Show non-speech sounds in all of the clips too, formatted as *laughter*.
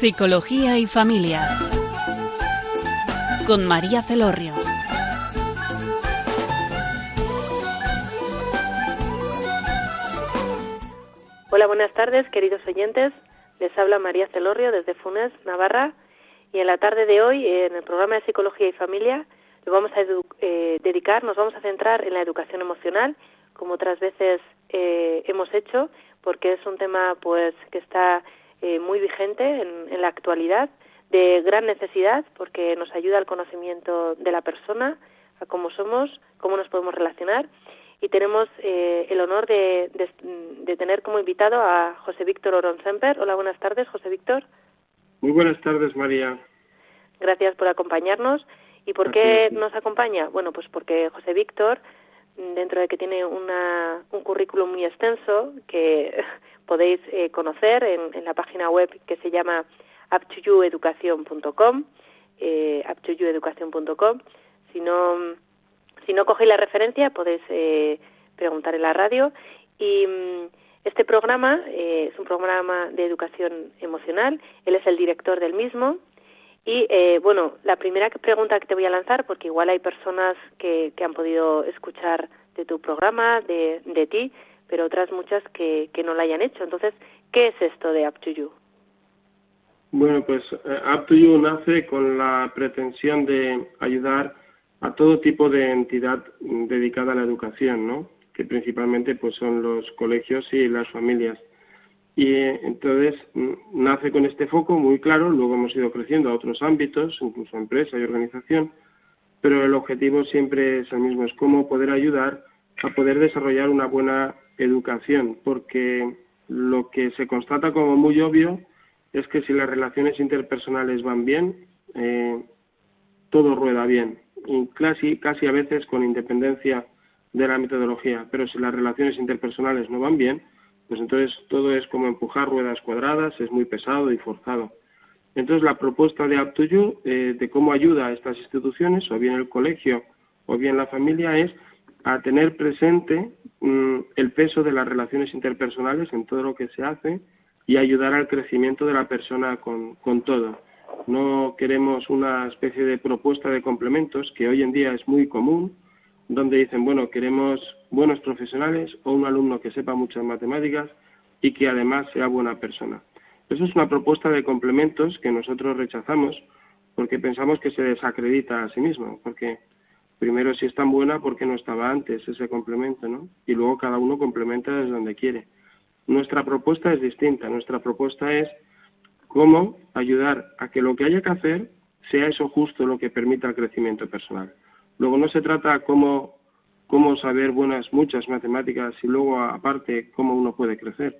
Psicología y Familia. Con María Celorrio. Hola, buenas tardes, queridos oyentes. Les habla María Celorrio desde Funes, Navarra. Y en la tarde de hoy, en el programa de Psicología y Familia, lo vamos a eh, dedicar, nos vamos a centrar en la educación emocional, como otras veces eh, hemos hecho, porque es un tema pues que está eh, muy vigente en, la actualidad, de gran necesidad, porque nos ayuda al conocimiento de la persona, a cómo somos, cómo nos podemos relacionar. Y tenemos eh, el honor de, de, tener como invitado a José Víctor Oronsemper. Hola, buenas tardes, José Víctor. Muy buenas tardes, María. Gracias por acompañarnos. ¿Y por qué nos acompaña? Bueno, pues porque José Víctor, dentro de que tiene una, un currículum muy extenso que *laughs* podéis eh, conocer en, la página web que se llama uptoyoueducación.com, eh, uptoyoueducación.com. Si no, si no cogéis la referencia, podéis eh, preguntar en la radio. Y mm, este programa eh, es un programa de educación emocional. Él es el director del mismo. Y bueno, la primera pregunta que te voy a lanzar, porque igual hay personas que, que han podido escuchar de tu programa, de, de ti, pero otras muchas que, que no la hayan hecho. Entonces, ¿qué es esto de Up to You? Bueno, pues uh, Up to You nace con la pretensión de ayudar a todo tipo de entidad dedicada a la educación, ¿no? Que principalmente pues son los colegios y las familias. Y entonces nace con este foco muy claro, luego hemos ido creciendo a otros ámbitos, incluso empresa y organización, pero el objetivo siempre es el mismo, es cómo poder ayudar a poder desarrollar una buena educación, porque lo que se constata como muy obvio es que si las relaciones interpersonales van bien, eh, todo rueda bien, y casi, casi a veces con independencia de la metodología, pero si las relaciones interpersonales no van bien, pues entonces todo es como empujar ruedas cuadradas, es muy pesado y forzado. Entonces la propuesta de Aptuyu eh, de cómo ayuda a estas instituciones, o bien el colegio o bien la familia, es a tener presente mm, el peso de las relaciones interpersonales en todo lo que se hace y ayudar al crecimiento de la persona con, con todo. No queremos una especie de propuesta de complementos que hoy en día es muy común, donde dicen, bueno, queremos buenos profesionales o un alumno que sepa muchas matemáticas y que además sea buena persona. Eso es una propuesta de complementos que nosotros rechazamos porque pensamos que se desacredita a sí mismo, porque primero si es tan buena, ¿por qué no estaba antes ese complemento? ¿no? Y luego cada uno complementa desde donde quiere. Nuestra propuesta es distinta. Nuestra propuesta es cómo ayudar a que lo que haya que hacer sea eso justo lo que permita el crecimiento personal. Luego no se trata cómo, cómo saber buenas, muchas matemáticas y luego aparte cómo uno puede crecer,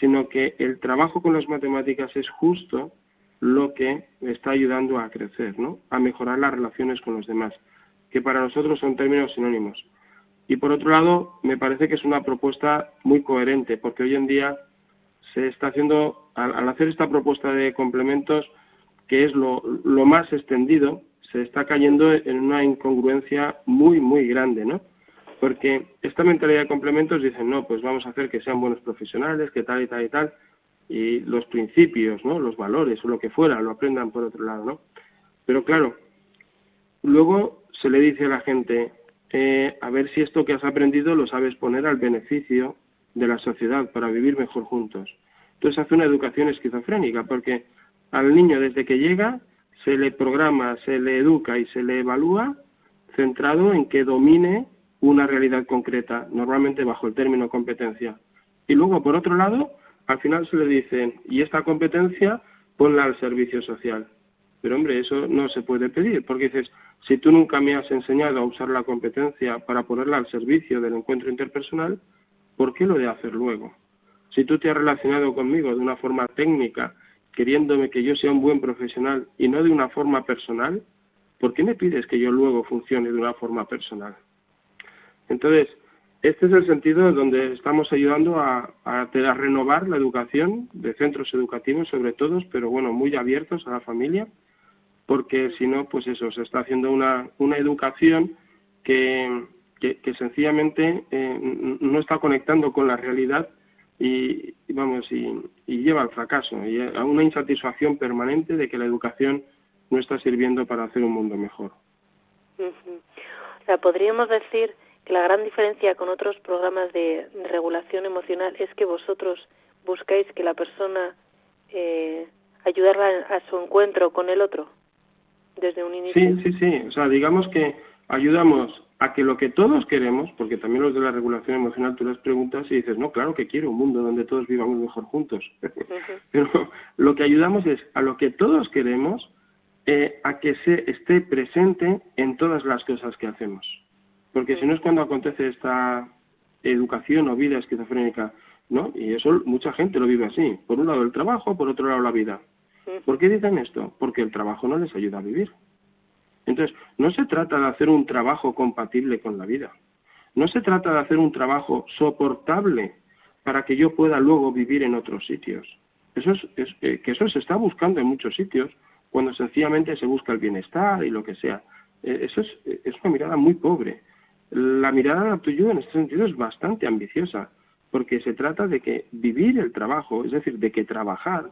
sino que el trabajo con las matemáticas es justo lo que está ayudando a crecer, ¿no? a mejorar las relaciones con los demás que para nosotros son términos sinónimos. Y por otro lado, me parece que es una propuesta muy coherente, porque hoy en día se está haciendo, al, hacer esta propuesta de complementos, que es lo, lo más extendido, se está cayendo en una incongruencia muy, muy grande, ¿no? Porque esta mentalidad de complementos dicen, no, pues vamos a hacer que sean buenos profesionales, que tal y tal y tal, y los principios, ¿no? Los valores o lo que fuera, lo aprendan por otro lado, ¿no? Pero claro, luego se le dice a la gente, eh, a ver si esto que has aprendido lo sabes poner al beneficio de la sociedad para vivir mejor juntos. Entonces hace una educación esquizofrénica, porque al niño desde que llega se le programa, se le educa y se le evalúa centrado en que domine una realidad concreta, normalmente bajo el término competencia. Y luego, por otro lado, al final se le dice, y esta competencia ponla al servicio social. Pero hombre, eso no se puede pedir, porque dices, si tú nunca me has enseñado a usar la competencia para ponerla al servicio del encuentro interpersonal, ¿por qué lo de hacer luego? Si tú te has relacionado conmigo de una forma técnica, queriéndome que yo sea un buen profesional y no de una forma personal, ¿por qué me pides que yo luego funcione de una forma personal? Entonces, este es el sentido donde estamos ayudando a, a, a, renovar la educación de centros educativos, sobre todo, pero bueno, muy abiertos a la familia, porque si no, pues eso, se está haciendo una, una educación que, que, sencillamente eh, no está conectando con la realidad y, vamos y, lleva al fracaso y a una insatisfacción permanente de que la educación no está sirviendo para hacer un mundo mejor. O sea, podríamos decir que la gran diferencia con otros programas de, regulación emocional es que vosotros buscáis que la persona eh, ayudarla a su encuentro con el otro desde un inicio. Sí, sí, sí. O sea, digamos que ayudamos a que lo que todos queremos, porque también los de la regulación emocional tú les preguntas y dices, no, claro que quiero un mundo donde todos vivamos mejor juntos. *laughs* Pero lo que ayudamos es a lo que todos queremos, eh, a que se esté presente en todas las cosas que hacemos. Porque si no es cuando acontece esta educación o vida esquizofrénica, ¿no? Y eso mucha gente lo vive así. Por un lado el trabajo, por otro lado la vida. ¿Por qué dicen esto? Porque el trabajo no les ayuda a vivir. Entonces, no se trata de hacer un trabajo compatible con la vida. No se trata de hacer un trabajo soportable para que yo pueda luego vivir en otros sitios. Eso es, eh, que eso se está buscando en muchos sitios cuando sencillamente se busca el bienestar y lo que sea. Eh, eso es, es, una mirada muy pobre. La mirada de Abtuyu en este sentido es bastante ambiciosa, porque se trata de que vivir el trabajo, es decir, de que trabajar,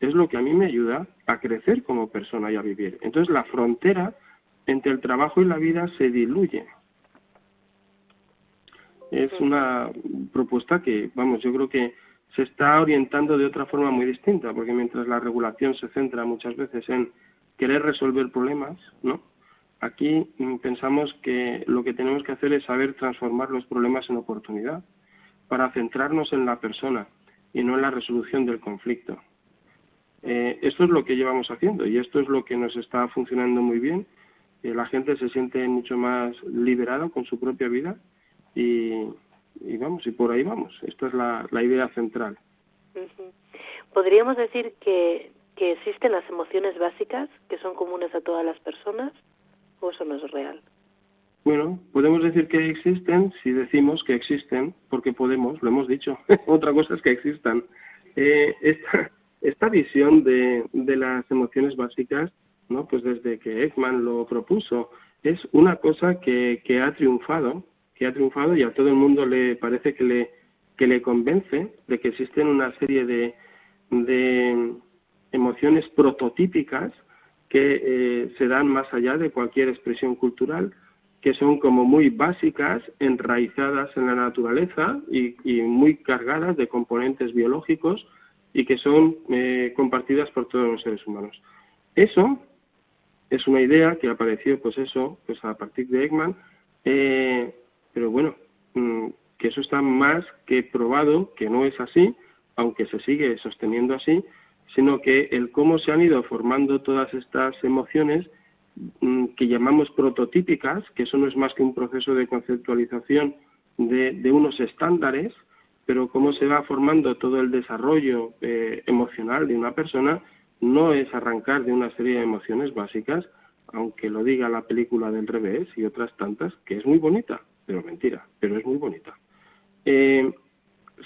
es lo que a mí me ayuda a crecer como persona y a vivir. Entonces la frontera entre el trabajo y la vida se diluye. Es una propuesta que, vamos, yo creo que se está orientando de otra forma muy distinta, porque mientras la regulación se centra muchas veces en querer resolver problemas, ¿no? Aquí pensamos que lo que tenemos que hacer es saber transformar los problemas en oportunidad para centrarnos en la persona y no en la resolución del conflicto. Eh, esto es lo que llevamos haciendo y esto es lo que nos está funcionando muy bien. Eh, la gente se siente mucho más liberada con su propia vida y, vamos, y por ahí vamos. Esta es la, idea central. ¿Podríamos decir que, que existen las emociones básicas que son comunes a todas las personas o eso no es real? Bueno, podemos decir que existen si decimos que existen, porque podemos, lo hemos dicho. *laughs* Otra cosa es que existan. Eh, esta, esta visión de, de las emociones básicas, ¿no? pues desde que Ekman lo propuso, es una cosa que, ha triunfado, que ha triunfado y a todo el mundo le parece que le, que le convence de que existen una serie de, de emociones prototípicas que eh, se dan más allá de cualquier expresión cultural, que son como muy básicas, enraizadas en la naturaleza y muy cargadas de componentes biológicos y que son eh, compartidas por todos los seres humanos. Eso es una idea que apareció, pues eso, pues a partir de Ekman, eh, pero bueno, mm, que eso está más que probado, que no es así, aunque se sigue sosteniendo así, sino que el cómo se han ido formando todas estas emociones mm, que llamamos prototípicas, que eso no es más que un proceso de conceptualización de unos estándares, pero cómo se va formando todo el desarrollo eh, emocional de una persona no es arrancar de una serie de emociones básicas, aunque lo diga la película del revés y otras tantas, que es muy bonita, pero mentira, pero es muy bonita. Eh,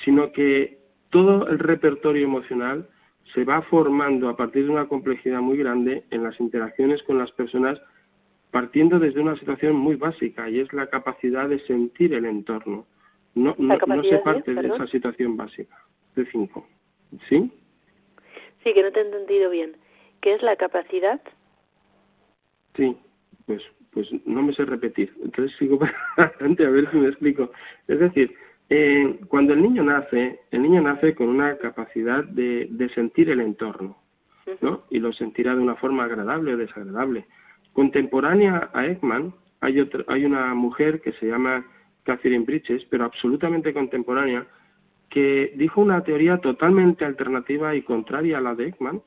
sino que todo el repertorio emocional se va formando a partir de una complejidad muy grande en las interacciones con las personas, partiendo desde una situación muy básica, y es la capacidad de sentir el entorno no, no, no se parte de, esa situación básica, de cinco. ¿Sí? Sí, que no te he entendido bien. ¿Qué es la capacidad? Sí, pues pues no me sé repetir. Entonces sigo *laughs* para adelante a ver si me explico. Es decir, eh, cuando el niño nace, el niño nace con una capacidad de, de sentir el entorno, ¿no? Y lo sentirá de una forma agradable o desagradable. Contemporánea a Ekman, hay, otra, hay una mujer que se llama Catherine Bridges, pero absolutamente contemporánea, que dijo una teoría totalmente alternativa y contraria a la de Ekman,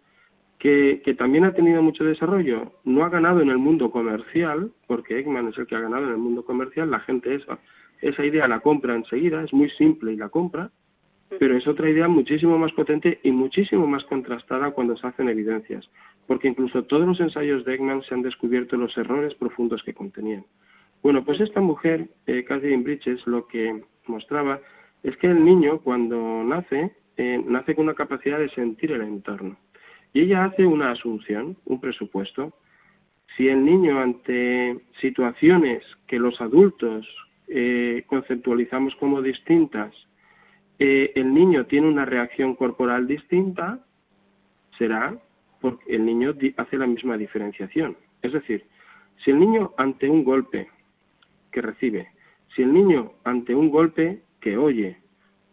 que, que, también ha tenido mucho desarrollo. No ha ganado en el mundo comercial, porque Ekman es el que ha ganado en el mundo comercial, la gente esa, esa idea la compra enseguida, es muy simple y la compra, pero es otra idea muchísimo más potente y muchísimo más contrastada cuando se hacen evidencias, porque incluso todos los ensayos de Ekman se han descubierto los errores profundos que contenían. Bueno, pues esta mujer, eh, Catherine Bridges, lo que mostraba es que el niño cuando nace, eh, nace con una capacidad de sentir el entorno. Y ella hace una asunción, un presupuesto. Si el niño ante situaciones que los adultos eh, conceptualizamos como distintas, eh, el niño tiene una reacción corporal distinta, será porque el niño hace la misma diferenciación. Es decir, si el niño ante un golpe que recibe, si el niño ante un golpe que oye,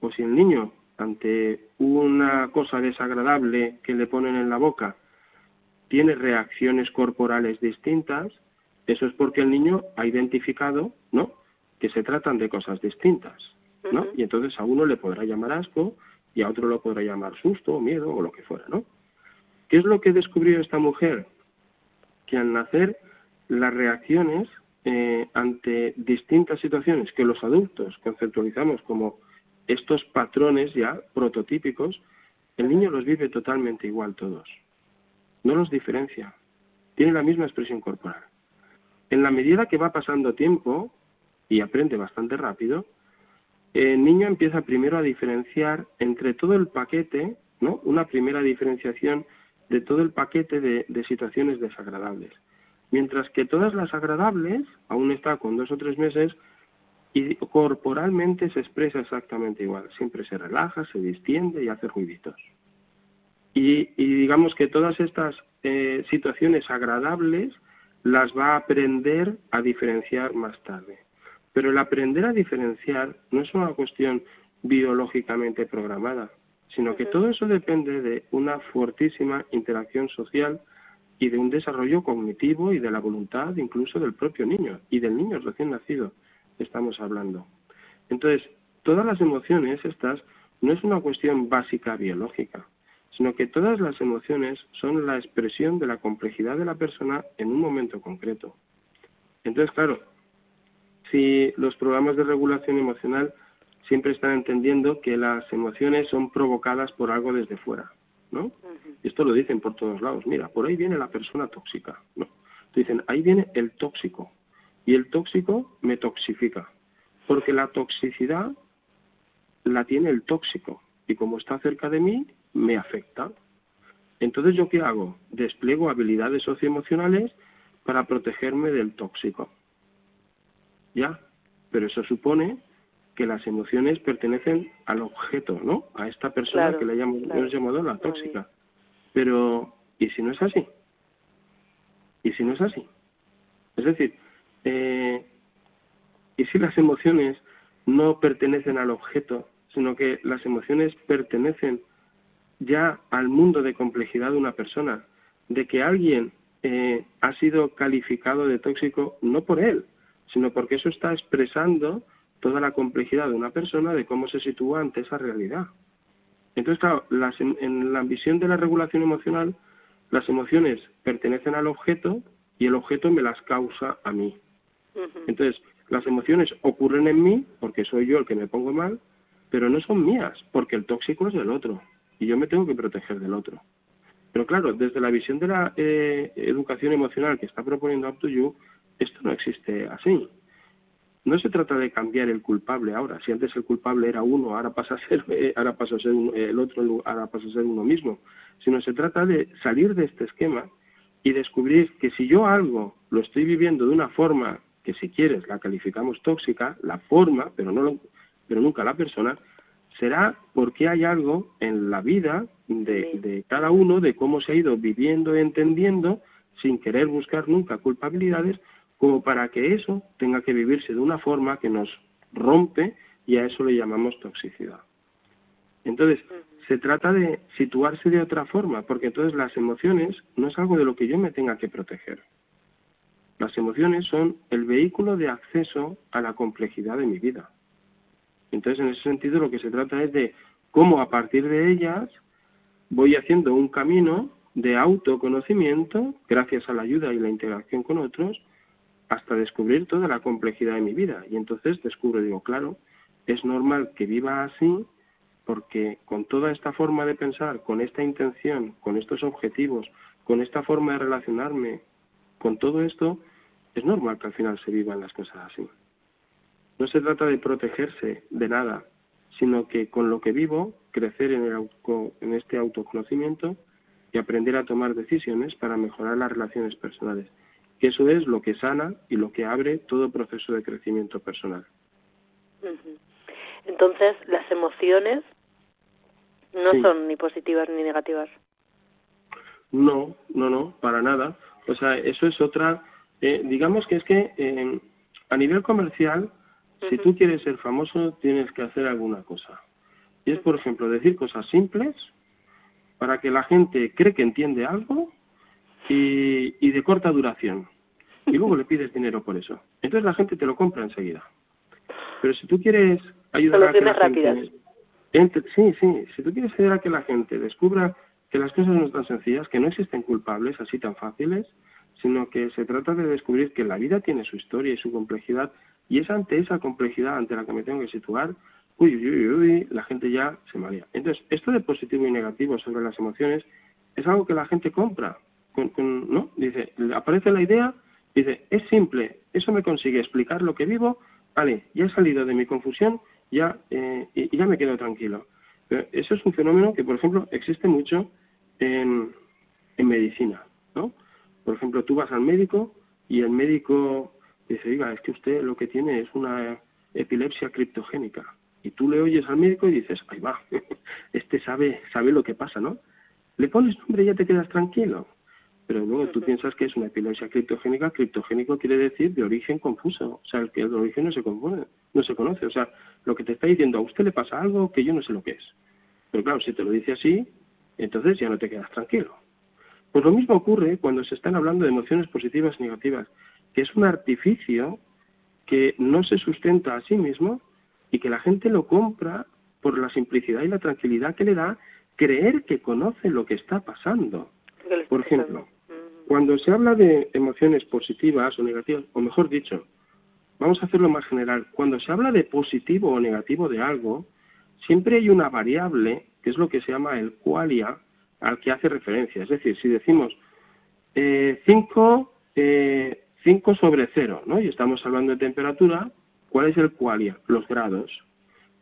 o si el niño ante una cosa desagradable que le ponen en la boca tiene reacciones corporales distintas, eso es porque el niño ha identificado, ¿no? Que se tratan de cosas distintas, ¿no? Y entonces a uno le podrá llamar asco y a otro lo podrá llamar susto o miedo o lo que fuera, ¿no? ¿Qué es lo que descubrió esta mujer? Que al nacer las reacciones eh, ante distintas situaciones que los adultos conceptualizamos como estos patrones ya prototípicos, el niño los vive totalmente igual todos. No los diferencia. Tiene la misma expresión corporal. En la medida que va pasando tiempo, y aprende bastante rápido, el niño empieza primero a diferenciar entre todo el paquete, ¿no? Una primera diferenciación de todo el paquete de, de situaciones desagradables. Mientras que todas las agradables, aún está con dos o tres meses, y corporalmente se expresa exactamente igual. Siempre se relaja, se distiende y hace ruiditos. Y, digamos que todas estas eh, situaciones agradables las va a aprender a diferenciar más tarde. Pero el aprender a diferenciar no es una cuestión biológicamente programada, sino que todo eso depende de una fuertísima interacción social y de un desarrollo cognitivo y de la voluntad incluso del propio niño y del niño recién nacido estamos hablando. Entonces, todas las emociones estas no es una cuestión básica biológica, sino que todas las emociones son la expresión de la complejidad de la persona en un momento concreto. Entonces, claro, si los programas de regulación emocional siempre están entendiendo que las emociones son provocadas por algo desde fuera, ¿no? Y esto lo dicen por todos lados. Mira, por ahí viene la persona tóxica, ¿no? Dicen, ahí viene el tóxico, y el tóxico me toxifica, porque la toxicidad la tiene el tóxico, y como está cerca de mí, me afecta. Entonces, ¿yo qué hago? Despliego habilidades socioemocionales para protegerme del tóxico. ¿Ya? Pero eso supone que las emociones pertenecen al objeto, ¿no? A esta persona que le hemos llamado la tóxica. Pero, ¿y si no es así? ¿Y si no es así? Es decir, eh, y si las emociones no pertenecen al objeto, sino que las emociones pertenecen ya al mundo de complejidad de una persona, de que alguien eh, ha sido calificado de tóxico no por él, sino porque eso está expresando toda la complejidad de una persona de cómo se sitúa ante esa realidad. Entonces, claro, en la visión de la regulación emocional, las emociones pertenecen al objeto y el objeto me las causa a mí. Entonces, las emociones ocurren en mí porque soy yo el que me pongo mal, pero no son mías, porque el tóxico es del otro y yo me tengo que proteger del otro. Pero claro, desde la visión de la eh, educación emocional que está proponiendo Up to You, esto no existe así. No se trata de cambiar el culpable ahora. Si antes el culpable era uno, ahora pasa a ser, eh, ahora pasa a ser el otro, ahora pasa a ser uno mismo. Sino se trata de salir de este esquema y descubrir que si yo algo lo estoy viviendo de una forma que si quieres la calificamos tóxica, la forma, pero, no pero nunca la persona, será porque hay algo en la vida de, de cada uno, de cómo se ha ido viviendo y entendiendo, sin querer buscar nunca culpabilidades, como para que eso tenga que vivirse de una forma que nos rompe y a eso le llamamos toxicidad. Entonces, se trata de situarse de otra forma, porque entonces las emociones no es algo de lo que yo me tenga que proteger. Las emociones son el vehículo de acceso a la complejidad de mi vida. Entonces, en ese sentido, lo que se trata es de cómo a partir de ellas voy haciendo un camino de autoconocimiento, gracias a la ayuda y la interacción con otros, hasta descubrir toda la complejidad de mi vida. Y entonces descubro, digo, claro, es normal que viva así porque con toda esta forma de pensar, con esta intención, con estos objetivos, con esta forma de relacionarme, con todo esto, es normal que al final se vivan las cosas así. No se trata de protegerse de nada, sino que con lo que vivo, crecer en, el, en este autoconocimiento y aprender a tomar decisiones para mejorar las relaciones personales. Que eso es lo que sana y lo que abre todo proceso de crecimiento personal. entonces las emociones no son ni positivas ni negativas. No, no, no, para nada. O sea, eso es otra. Eh, digamos que es que eh, a nivel comercial, si tú quieres ser famoso, tienes que hacer alguna cosa. Y es, por ejemplo, decir cosas simples para que la gente cree que entiende algo y, y de corta duración. Y luego le pides dinero por eso. Entonces la gente te lo compra enseguida. Pero si tú quieres ayudar a que la gente... sí, sí. Si tú quieres ayudar a que la gente descubra que las cosas no están sencillas, que no existen culpables así tan fáciles, sino que se trata de descubrir que la vida tiene su historia y su complejidad, y es ante esa complejidad ante la que me tengo que situar, uy, uy, uy, la gente ya se marea. Entonces, esto de positivo y negativo sobre las emociones es algo que la gente compra, ¿no? Dice, aparece la idea, dice, es simple, eso me consigue explicar lo que vivo, vale, ya he salido de mi confusión, ya, eh, y ya me quedo tranquilo. Eso es un fenómeno que, por ejemplo, existe mucho en, en medicina, ¿no? Por ejemplo, tú vas al médico y el médico dice, oiga, es que usted lo que tiene es una epilepsia criptogénica. Y tú le oyes al médico y dices, ahí va, *laughs* este sabe, sabe lo que pasa, ¿no? Le pones nombre y ya te quedas tranquilo. Pero luego tú piensas que es una epilepsia criptogénica. Criptogénico quiere decir de origen confuso. O sea, el que el origen no se, compone, no se conoce. O sea, lo que te está diciendo, a usted le pasa algo que yo no sé lo que es. Pero claro, si te lo dice así, entonces ya no te quedas tranquilo. Pues lo mismo ocurre cuando se están hablando de emociones positivas y negativas, que es un artificio que no se sustenta a sí mismo y que la gente lo compra por la simplicidad y la tranquilidad que le da creer que conoce lo que está pasando. Por ejemplo, cuando se habla de emociones positivas o negativas, o mejor dicho, vamos a hacerlo más general, cuando se habla de positivo o negativo de algo, siempre hay una variable, que es lo que se llama el qualia, al que hace referencia. Es decir, si decimos 5 eh, eh, sobre 0, ¿no? y estamos hablando de temperatura, ¿cuál es el qualia? Los grados.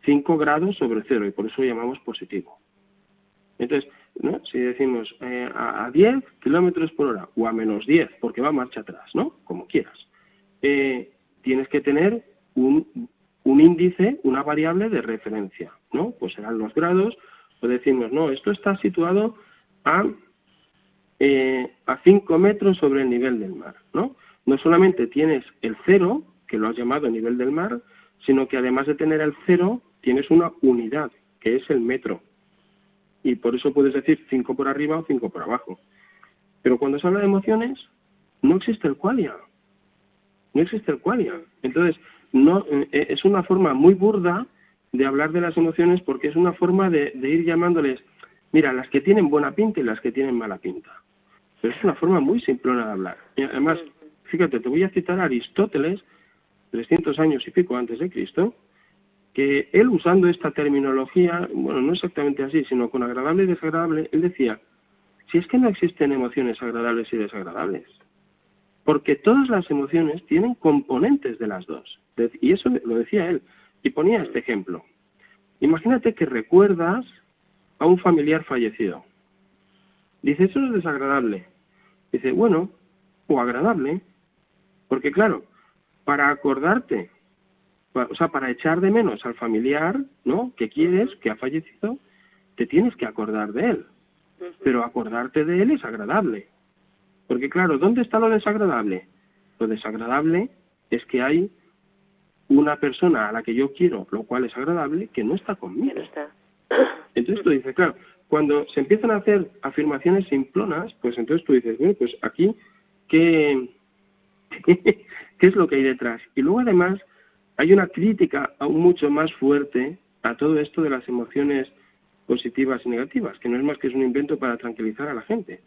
5 grados sobre 0, y por eso lo llamamos positivo. Entonces, ¿no? si decimos eh, a, 10 kilómetros por hora o a menos 10, porque va marcha atrás, ¿no? como quieras, tienes que tener un, un índice, una variable de referencia, ¿no? Pues serán los grados, o decimos, no, esto está situado a, eh, a 5 metros sobre el nivel del mar, ¿no? No solamente tienes el cero, que lo has llamado nivel del mar, sino que además de tener el cero, tienes una unidad, que es el metro. Y por eso puedes decir 5 por arriba o 5 por abajo. Pero cuando se habla de emociones, no existe el qualia. No existe el qualia. Entonces, no eh, es una forma muy burda de hablar de las emociones porque es una forma de, ir llamándoles, mira, las que tienen buena pinta y las que tienen mala pinta. Pero es una forma muy simplona de hablar. Y además, fíjate, te voy a citar a Aristóteles, 300 años y pico antes de Cristo, que él usando esta terminología, bueno, no exactamente así, sino con agradable y desagradable, él decía, si es que no existen emociones agradables y desagradables, porque todas las emociones tienen componentes de las dos. Y eso lo decía él. Y ponía este ejemplo. Imagínate que recuerdas a un familiar fallecido. Dice, eso es desagradable. Dice, bueno, o agradable. Porque claro, para acordarte, o sea, para echar de menos al familiar, ¿no? Que quieres, que ha fallecido, te tienes que acordar de él. Pero acordarte de él es agradable. Porque claro, ¿dónde está lo desagradable? Lo desagradable es que hay una persona a la que yo quiero, lo cual es agradable, que no está conmigo. Entonces tú dices, claro, cuando se empiezan a hacer afirmaciones simplonas, pues entonces tú dices, bueno, pues aquí, ¿qué, *laughs* qué es lo que hay detrás? Y luego además hay una crítica aún mucho más fuerte a todo esto de las emociones positivas y negativas, que no es más que es un invento para tranquilizar a la gente.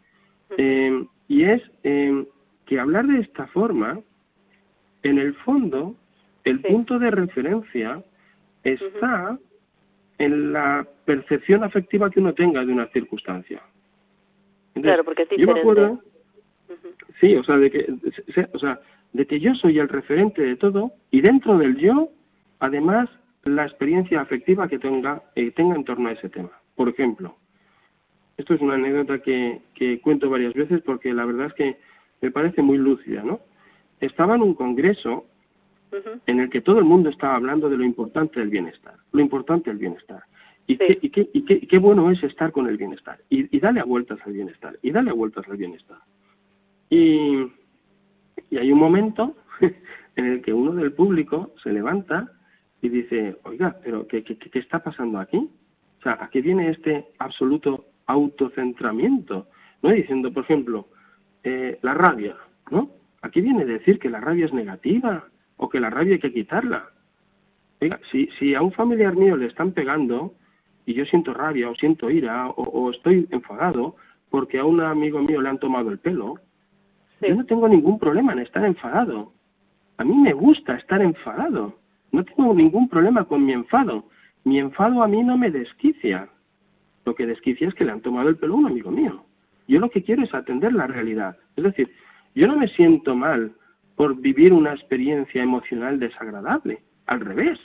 Eh, y es eh, que hablar de esta forma, en el fondo, el punto de referencia está en la percepción afectiva que uno tenga de una circunstancia. claro, porque es diferente. Yo me acuerdo, sí, o sea, de que, o sea, de que yo soy el referente de todo y dentro del yo, además, la experiencia afectiva que tenga, eh, tenga en torno a ese tema. Por ejemplo, esto es una anécdota que, que cuento varias veces porque la verdad es que me parece muy lúcida, ¿no? Estaba en un congreso en el que todo el mundo estaba hablando de lo importante del bienestar, lo importante del bienestar. Y, qué, y, qué, y, qué, qué, bueno es estar con el bienestar. Y, y dale a vueltas al bienestar. Y dale a vueltas al bienestar. Y, y hay un momento *laughs* en el que uno del público se levanta y dice, oiga, pero ¿qué, qué, qué está pasando aquí? O sea, ¿a qué viene este absoluto autocentramiento? ¿No? Diciendo, por ejemplo, eh, la rabia, ¿no? Aquí viene decir que la rabia es negativa o que la rabia hay que quitarla. Oiga, si, si a un familiar mío le están pegando y yo siento rabia o siento ira o estoy enfadado porque a un amigo mío le han tomado el pelo, yo no tengo ningún problema en estar enfadado. A mí me gusta estar enfadado. No tengo ningún problema con mi enfado. Mi enfado a mí no me desquicia. Lo que desquicia es que le han tomado el pelo a un amigo mío. Yo lo que quiero es atender la realidad. Es decir, yo no me siento mal por vivir una experiencia emocional desagradable. Al revés.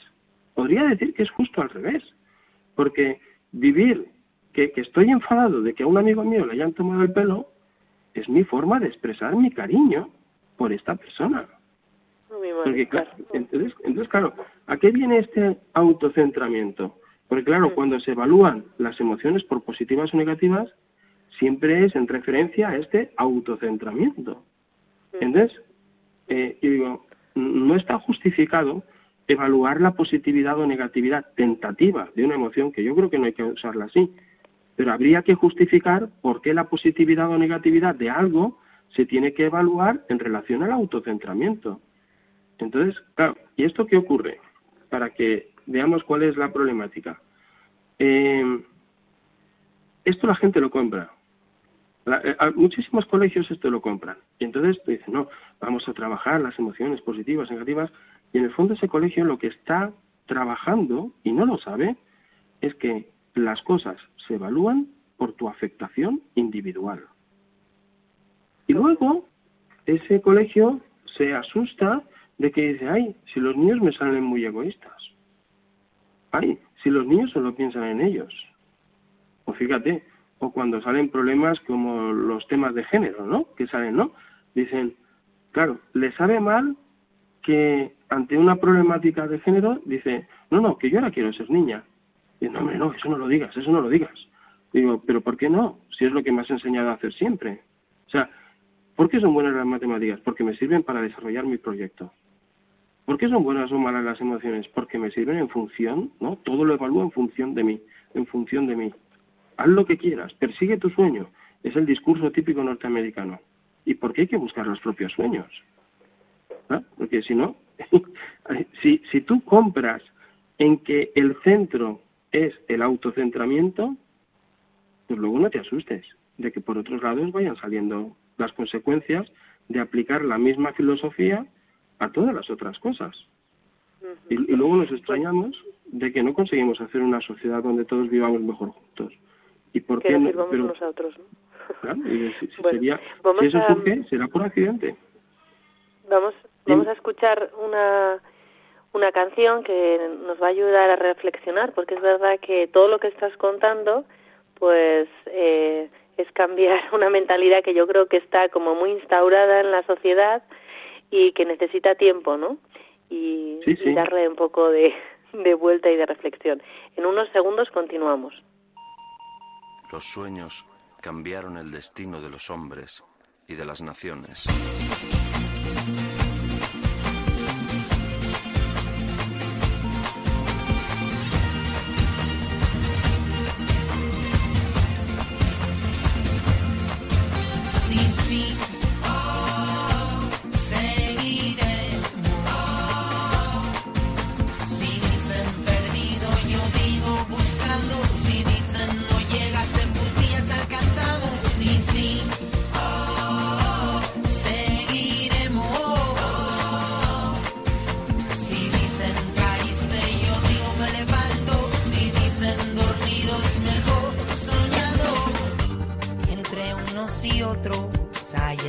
Podría decir que es justo al revés. Porque vivir que, que estoy enfadado de que a un amigo mío le hayan tomado el pelo es mi forma de expresar mi cariño por esta persona. Porque, claro, entonces, entonces, claro, ¿a qué viene este autocentramiento? Porque, claro, cuando se evalúan las emociones por positivas o negativas, siempre es en referencia a este autocentramiento. Entonces, eh, yo digo, no está justificado evaluar la positividad o negatividad tentativa de una emoción, que yo creo que no hay que usarla así, pero habría que justificar por qué la positividad o negatividad de algo se tiene que evaluar en relación al autocentramiento. Entonces, claro, ¿y esto qué ocurre? Para que veamos cuál es la problemática. Eh, esto la gente lo compra. Eh, muchísimos colegios esto lo compran. Y entonces dicen, no, vamos a trabajar las emociones positivas, negativas. Y en el fondo ese colegio lo que está trabajando, y no lo sabe, es que las cosas se evalúan por tu afectación individual. Y luego ese colegio se asusta de que dice, ay, si los niños me salen muy egoístas. Ay, si los niños solo piensan en ellos. O fíjate, o cuando salen problemas como los temas de género, ¿no? Que salen, ¿no? Dicen, claro, le sabe mal que ante una problemática de género dice, no, no, que yo ahora quiero ser niña. Y no, hombre, no, eso no lo digas, eso no lo digas. Digo, pero ¿por qué no? Si es lo que me has enseñado a hacer siempre. O sea, ¿por qué son buenas las matemáticas? Porque me sirven para desarrollar mi proyecto. ¿Por qué son buenas o malas las emociones? Porque me sirven en función, ¿no? Todo lo evalúo en función de mí, en función de mí. Haz lo que quieras, persigue tu sueño. Es el discurso típico norteamericano. ¿Y por qué hay que buscar los propios sueños? Porque si no, *laughs* si, si tú compras en que el centro es el autocentramiento, pues luego no te asustes de que por otros lados vayan saliendo las consecuencias de aplicar la misma filosofía a todas las otras cosas. y, y, luego nos extrañamos de que no conseguimos hacer una sociedad donde todos vivamos mejor juntos. ¿Y por que qué no? Pero, nosotros, ¿no? Claro, y si, *laughs* si, bueno, sería, si eso a, surge, será por accidente. Vamos, vamos a escuchar una una canción que nos va a ayudar a reflexionar, porque es verdad que todo lo que estás contando, pues eh, es cambiar *laughs* una mentalidad que yo creo que está como muy instaurada en la sociedad y que necesita tiempo, ¿no? Y, sí, sí. y darle un poco de, *laughs* de vuelta y de reflexión. En unos segundos continuamos. Los sueños cambiaron el destino de los hombres y de las naciones. beat.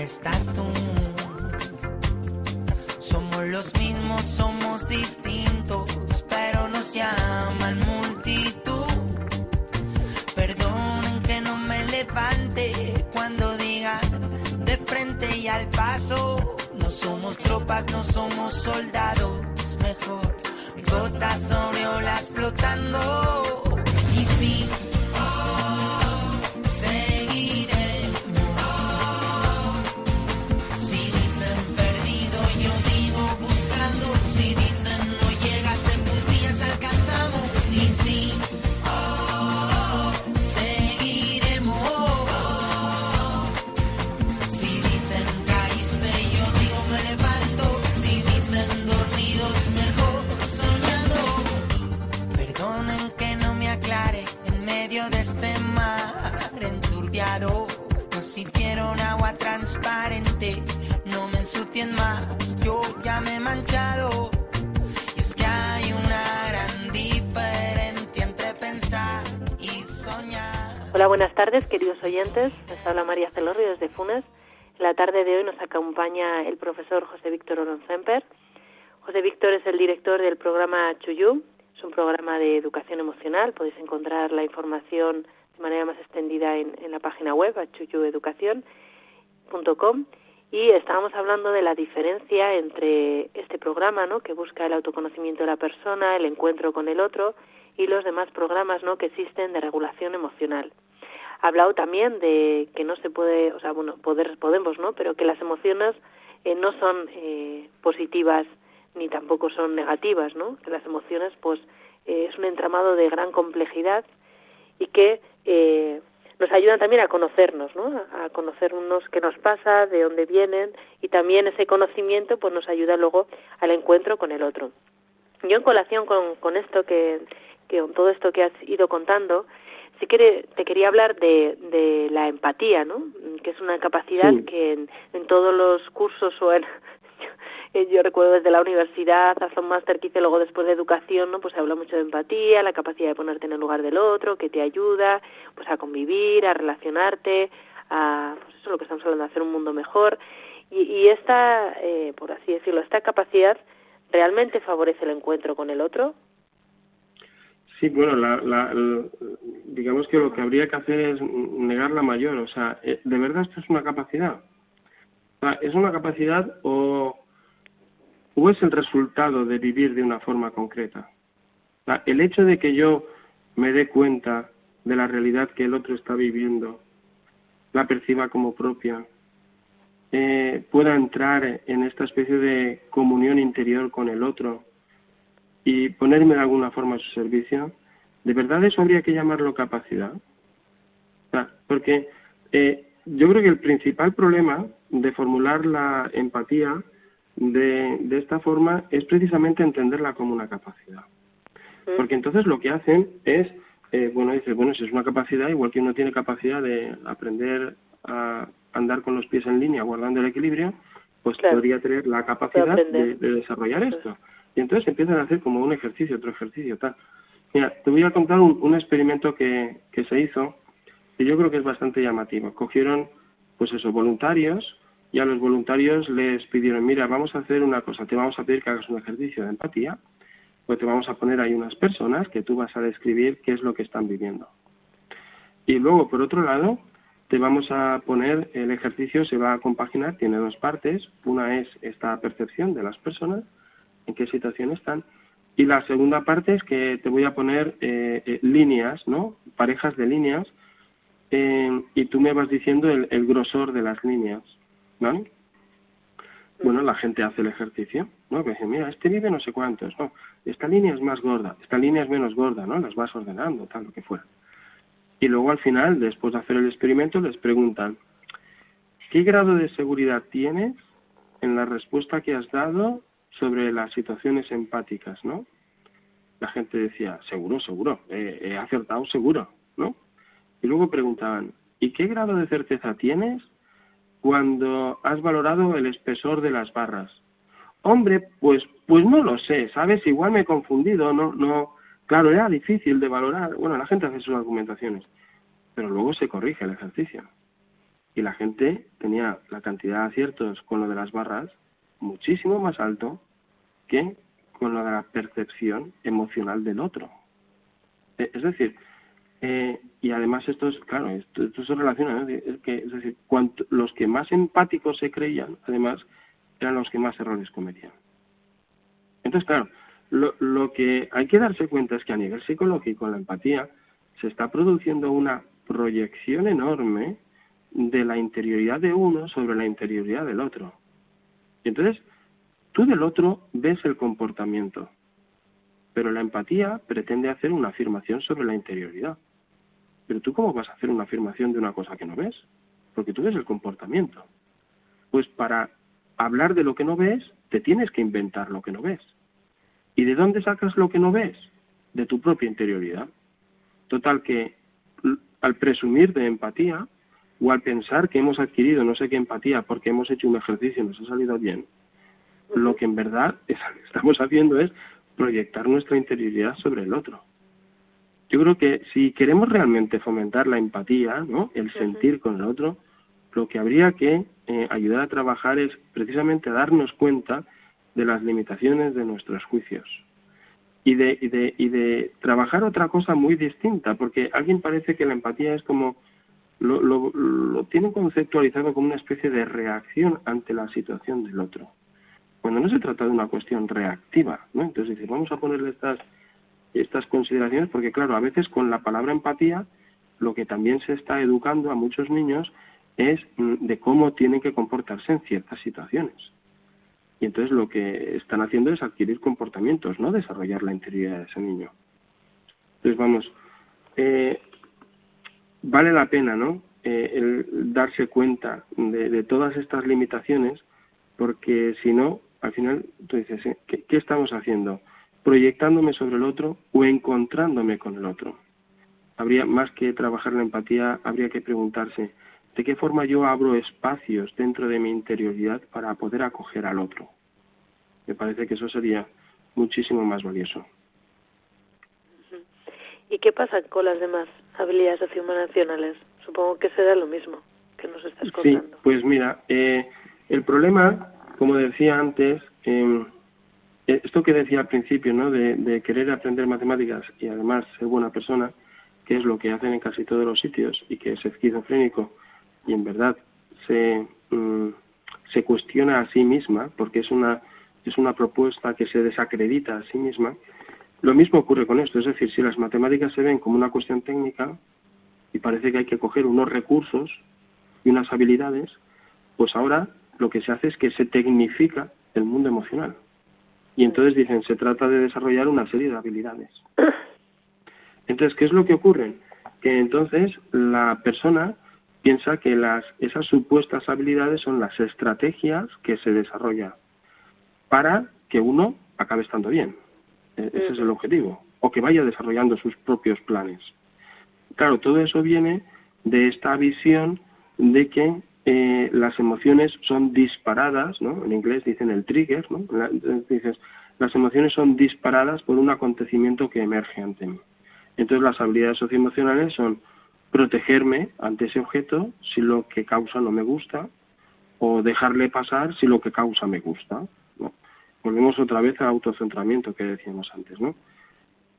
Estás tú. Somos los mismos, somos distintos, pero nos llaman multitud. Perdonen que no me levante cuando digan de frente y al paso. No somos tropas, no somos soldados mejor. Gotas sobre transparente, no me ensucien más, yo ya me he manchado. Y es que hay una gran diferencia entre pensar y soñar. Hola, buenas tardes, queridos oyentes. Les habla María Celorrio desde Funes. En la tarde de hoy nos acompaña el profesor José Víctor Oronzemper. José Víctor es el director del programa Chuyú. Es un programa de educación emocional. Podéis encontrar la información de manera más extendida en, en la página web, chuyueducación.com. Y estábamos hablando de la diferencia entre este programa, ¿no? que busca el autoconocimiento de la persona, el encuentro con el otro, y los demás programas ¿no? que existen de regulación emocional. Ha hablado también de que no se puede, o sea, bueno, poder podemos, ¿no? Pero que las emociones eh, no son eh, positivas ni tampoco son negativas, ¿no? Que las emociones, pues, eh, es un entramado de gran complejidad y que eh, nos ayudan también a conocernos, ¿no? A conocernos qué nos pasa, de dónde vienen y también ese conocimiento, pues, nos ayuda luego al encuentro con el otro. Yo en colación con, con esto que, que con todo esto que has ido contando, sí que te quería hablar de, de la empatía, ¿no? Que es una capacidad Sí. que en, en todos los cursos o en yo recuerdo desde la universidad hasta un máster que hice luego después de educación, ¿no? Pues se habla mucho de empatía, la capacidad de ponerte en el lugar del otro, que te ayuda, pues a convivir, a relacionarte, a, pues eso lo que estamos hablando, hacer un mundo mejor. Y, y esta, eh, por así decirlo, esta capacidad realmente favorece el encuentro con el otro. Sí, bueno, la, la- digamos que lo que habría que hacer es negar la mayor. O sea, eh, ¿de verdad esto es una capacidad? ¿Es una capacidad o, o es el resultado de vivir de una forma concreta? El hecho de que yo me dé cuenta de la realidad que el otro está viviendo, la perciba como propia, eh, pueda entrar en esta especie de comunión interior con el otro, y ponerme de alguna forma a su servicio, ¿de verdad eso habría que llamarlo capacidad? Porque eh, yo creo que el principal problema de formular la empatía de, de esta forma es precisamente entenderla como una capacidad. Porque entonces lo que hacen es, eh, bueno, dice, bueno, si es una capacidad, igual que uno tiene capacidad de aprender a andar con los pies en línea guardando el equilibrio, pues Claro. podría tener la capacidad de desarrollar esto. Y entonces empiezan a hacer como un ejercicio, otro ejercicio, tal. Mira, te voy a contar un, un experimento que, que se hizo que yo creo que es bastante llamativo. Cogieron, pues eso, voluntarios y a los voluntarios les pidieron, mira, vamos a hacer una cosa, te vamos a pedir que hagas un ejercicio de empatía, pues te vamos a poner ahí unas personas que tú vas a describir qué es lo que están viviendo. Y luego, por otro lado, te vamos a poner, el ejercicio se va a compaginar, tiene dos partes. Una es esta percepción de las personas, en qué situación están. Y la segunda parte es que te voy a poner eh, eh, líneas, ¿no? Parejas de líneas, eh, y tú me vas diciendo el, el grosor de las líneas, ¿vale? Bueno, la gente hace el ejercicio, ¿no? Que dice, mira, este vive no sé cuántos, ¿no? Esta línea es más gorda, esta línea es menos gorda, ¿no? Las vas ordenando, tal, lo que fuera. Y luego al final, después de hacer el experimento, les preguntan, ¿qué grado de seguridad tienes en la respuesta que has dado sobre las situaciones empáticas, ¿no? La gente decía, seguro, seguro, eh, he acertado seguro, ¿no? Y luego preguntaban, ¿y qué grado de certeza tienes cuando has valorado el espesor de las barras? Hombre, pues, pues no lo sé, ¿sabes? Igual me he confundido, no, no, claro, era difícil de valorar. Bueno, la gente hace sus argumentaciones, pero luego se corrige el ejercicio. Y la gente tenía la cantidad de aciertos con lo de las barras muchísimo más alto que con lo de la percepción emocional del otro. Eh, Es decir, eh, y además esto es, claro, esto, esto se relaciona, es, decir, cuanto, los que más empáticos se creían, además, eran los que más errores cometían. Entonces, claro, lo, lo que hay que darse cuenta es que a nivel psicológico, la empatía, se está produciendo una proyección enorme de la interioridad de uno sobre la interioridad del otro. Y entonces, tú del otro ves el comportamiento, pero la empatía pretende hacer una afirmación sobre la interioridad. Pero tú cómo vas a hacer una afirmación de una cosa que no ves? Porque tú ves el comportamiento. Pues para hablar de lo que no ves, te tienes que inventar lo que no ves. ¿Y de dónde sacas lo que no ves? De tu propia interioridad. Total que al presumir de empatía o al pensar que hemos adquirido no sé qué empatía porque hemos hecho un ejercicio y nos ha salido bien, lo que en verdad *laughs* estamos haciendo es proyectar nuestra interioridad sobre el otro. Yo creo que si queremos realmente fomentar la empatía, ¿no? el sentir con el otro, lo que habría que eh, ayudar a trabajar es precisamente a darnos cuenta de las limitaciones de nuestros juicios y de, y de, y de trabajar otra cosa muy distinta, porque alguien parece que la empatía es como lo, lo, lo tienen conceptualizado como una especie de reacción ante la situación del otro, cuando no se trata de una cuestión reactiva, ¿no? Entonces dice, vamos a ponerle estas estas consideraciones porque claro, a veces con la palabra empatía lo que también se está educando a muchos niños es mm, de cómo tienen que comportarse en ciertas situaciones. Y entonces lo que están haciendo es adquirir comportamientos, no desarrollar la interioridad de ese niño. Entonces vamos, eh, vale la pena, ¿no? Eh, el darse cuenta de, todas estas limitaciones, porque si no, al final tú dices, ¿eh? ¿qué, ¿qué estamos haciendo? ¿Proyectándome sobre el otro o encontrándome con el otro? Habría más que trabajar la empatía, habría que preguntarse, ¿De qué forma yo abro espacios dentro de mi interioridad para poder acoger al otro? Me parece que eso sería muchísimo más valioso. ¿Y qué pasa con las demás habilidades socioemocionales? Supongo que será lo mismo que nos estás contando. Sí, pues mira, eh, el problema, como decía antes, eh, esto que decía al principio, ¿no? De, de, querer aprender matemáticas y además ser buena persona, que es lo que hacen en casi todos los sitios y que es esquizofrénico, y en verdad se, mm, se cuestiona a sí misma, porque es una, es una propuesta que se desacredita a sí misma, lo mismo ocurre con esto, es decir, si las matemáticas se ven como una cuestión técnica y parece que hay que coger unos recursos y unas habilidades, pues ahora lo que se hace es que se tecnifica el mundo emocional. Y entonces dicen, se trata de desarrollar una serie de habilidades. Entonces, ¿qué es lo que ocurre? Que entonces la persona piensa que las, esas supuestas habilidades son las estrategias que se desarrollan para que uno acabe estando bien. E, ese es el objetivo. O que vaya desarrollando sus propios planes. Claro, todo eso viene de esta visión de que eh, las emociones son disparadas, ¿no? En inglés dicen el trigger, ¿no? las emociones son disparadas por un acontecimiento que emerge ante mí. Entonces las habilidades socioemocionales son protegerme ante ese objeto si lo que causa no me gusta o dejarle pasar si lo que causa me gusta. Volvemos otra vez al autocentramiento que decíamos antes. ¿no?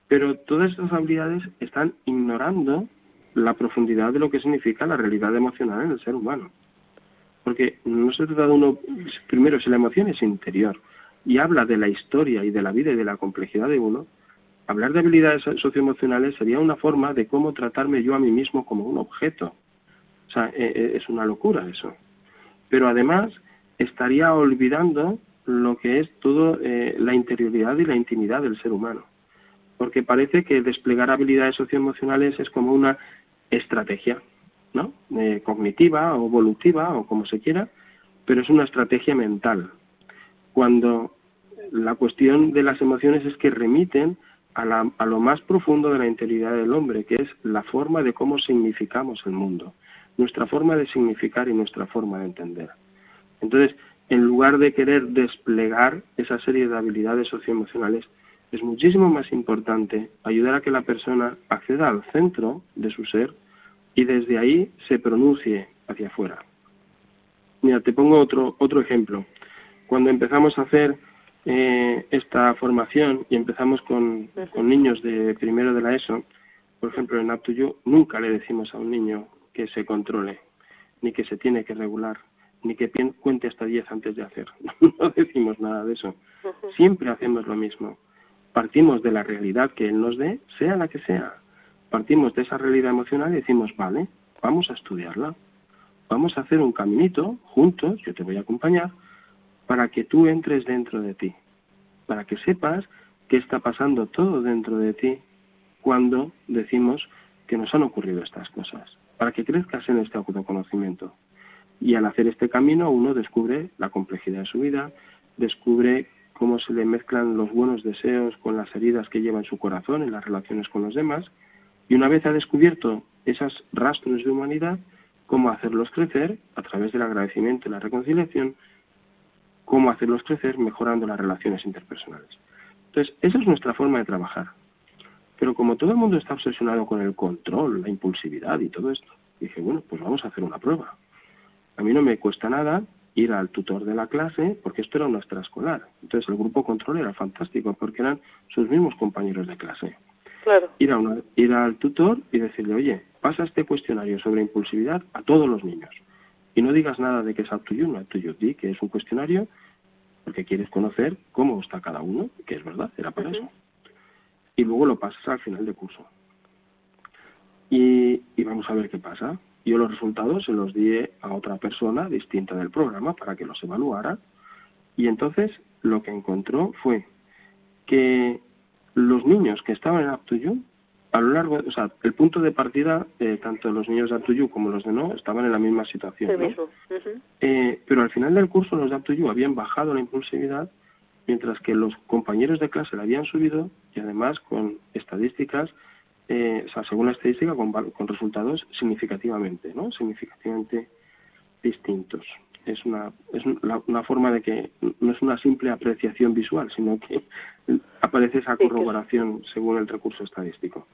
Pero todas estas habilidades están ignorando la profundidad de lo que significa la realidad emocional en el ser humano. Porque no se trata de uno, primero, si la emoción es interior y habla de la historia y de la vida y de la complejidad de uno, Hablar de habilidades socioemocionales sería una forma de cómo tratarme yo a mí mismo como un objeto. O sea, e, e, es una locura eso. Pero además estaría olvidando lo que es todo eh, la interioridad y la intimidad del ser humano. Porque parece que desplegar habilidades socioemocionales es como una estrategia, ¿no? Eh, cognitiva o evolutiva o como se quiera, pero es una estrategia mental. Cuando la cuestión de las emociones es que remiten a, lo más profundo de la integridad del hombre, que es la forma de cómo significamos el mundo, nuestra forma de significar y nuestra forma de entender. Entonces, en lugar de querer desplegar esa serie de habilidades socioemocionales, es muchísimo más importante ayudar a que la persona acceda al centro de su ser y desde ahí se pronuncie hacia afuera. Mira, te pongo otro, otro ejemplo. Cuando empezamos a hacer eh, esta formación y empezamos con, con, niños de primero de la ESO, por ejemplo, en Aptuyo, nunca le decimos a un niño que se controle, ni que se tiene que regular, ni que cuente hasta 10 antes de hacer. *laughs* no decimos nada de eso. Siempre hacemos lo mismo. Partimos de la realidad que Él nos dé, sea la que sea. Partimos de esa realidad emocional y decimos, vale, vamos a estudiarla. Vamos a hacer un caminito juntos, yo te voy a acompañar, para que tú entres dentro de ti, para que sepas qué está pasando todo dentro de ti cuando decimos que nos han ocurrido estas cosas, para que crezcas en este autoconocimiento. Y al hacer este camino uno descubre la complejidad de su vida, descubre cómo se le mezclan los buenos deseos con las heridas que lleva en su corazón en las relaciones con los demás, y una vez ha descubierto esos rastros de humanidad, cómo hacerlos crecer a través del agradecimiento y la reconciliación, cómo hacerlos crecer mejorando las relaciones interpersonales. Entonces, esa es nuestra forma de trabajar. Pero como todo el mundo está obsesionado con el control, la impulsividad y todo esto, dije, bueno, pues vamos a hacer una prueba. A mí no me cuesta nada ir al tutor de la clase, porque esto era una extraescolar. Entonces el grupo control era fantástico, porque eran sus mismos compañeros de clase. Claro. Ir, a ir al tutor y decirle, oye, pasa este cuestionario sobre impulsividad a todos los niños. Y no digas nada de que es up to you, no up to you. Di que es un cuestionario porque quieres conocer cómo está cada uno, que es verdad, era para eso. Y luego lo pasas al final de curso. Y, y vamos a ver qué pasa. Yo los resultados se los di a otra persona distinta del programa para que los evaluara. Y entonces lo que encontró fue que los niños que estaban en Aptuyu, a lo largo, o sea, el punto de partida, eh, tanto los niños de Aptuyu como los de No estaban en la misma situación. eh, pero al final del curso los de Aptuyu habían bajado la impulsividad, mientras que los compañeros de clase la habían subido y además con estadísticas eh, o sea, según la estadística, con, con resultados significativamente, ¿no? Significativamente distintos. Es una, es una forma de que no es una simple apreciación visual, sino que aparece esa corroboración según el recurso estadístico.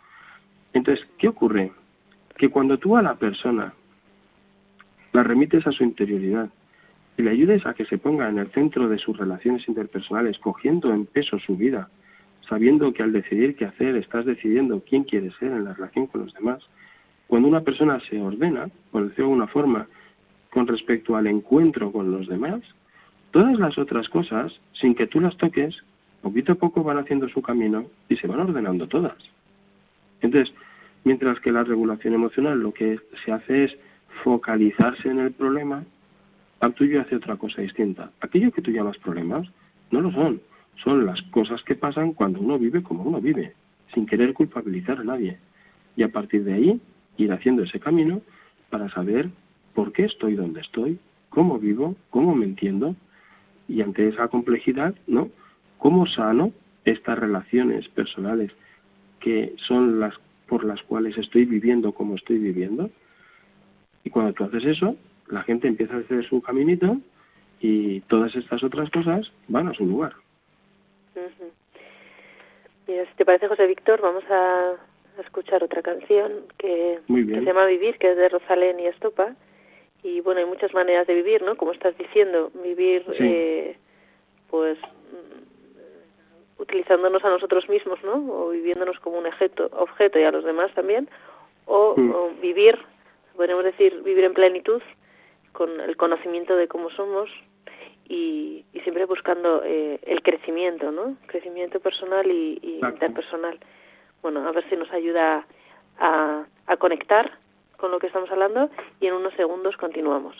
Entonces, ¿qué ocurre? Que cuando tú a la persona la remites a su interioridad y le ayudes a que se ponga en el centro de sus relaciones interpersonales, cogiendo en peso su vida, sabiendo que al decidir qué hacer estás decidiendo quién quieres ser en la relación con los demás. Cuando una persona se ordena, por decirlo de alguna forma, con respecto al encuentro con los demás, todas las otras cosas, sin que tú las toques, poquito a poco van haciendo su camino y se van ordenando todas. Entonces, mientras que la regulación emocional lo que se hace es focalizarse en el problema, al tuyo hace otra cosa distinta. Aquello que tú llamas problemas no lo son son las cosas que pasan cuando uno vive como uno vive, sin querer culpabilizar a nadie. Y a partir de ahí, ir haciendo ese camino para saber por qué estoy donde estoy, cómo vivo, cómo me entiendo, y ante esa complejidad, ¿no? ¿Cómo sano estas relaciones personales que son las por las cuales estoy viviendo como estoy viviendo? Y cuando tú haces eso, la gente empieza a hacer su caminito y todas estas otras cosas van a su lugar si te parece, José Víctor, vamos a, escuchar otra canción que, se llama Vivir, que es de Rosalén y Estopa. Y bueno, hay muchas maneras de vivir, ¿no? Como estás diciendo, vivir, eh, pues, mm, utilizándonos a nosotros mismos, ¿no? O viviéndonos como un objeto, objeto y a los demás también. O, mm. o vivir, podemos decir, vivir en plenitud, con el conocimiento de cómo somos, y, y siempre buscando eh, el crecimiento, ¿no? Crecimiento personal y, interpersonal. Bueno, a ver si nos ayuda a, a conectar con lo que estamos hablando y en unos segundos continuamos.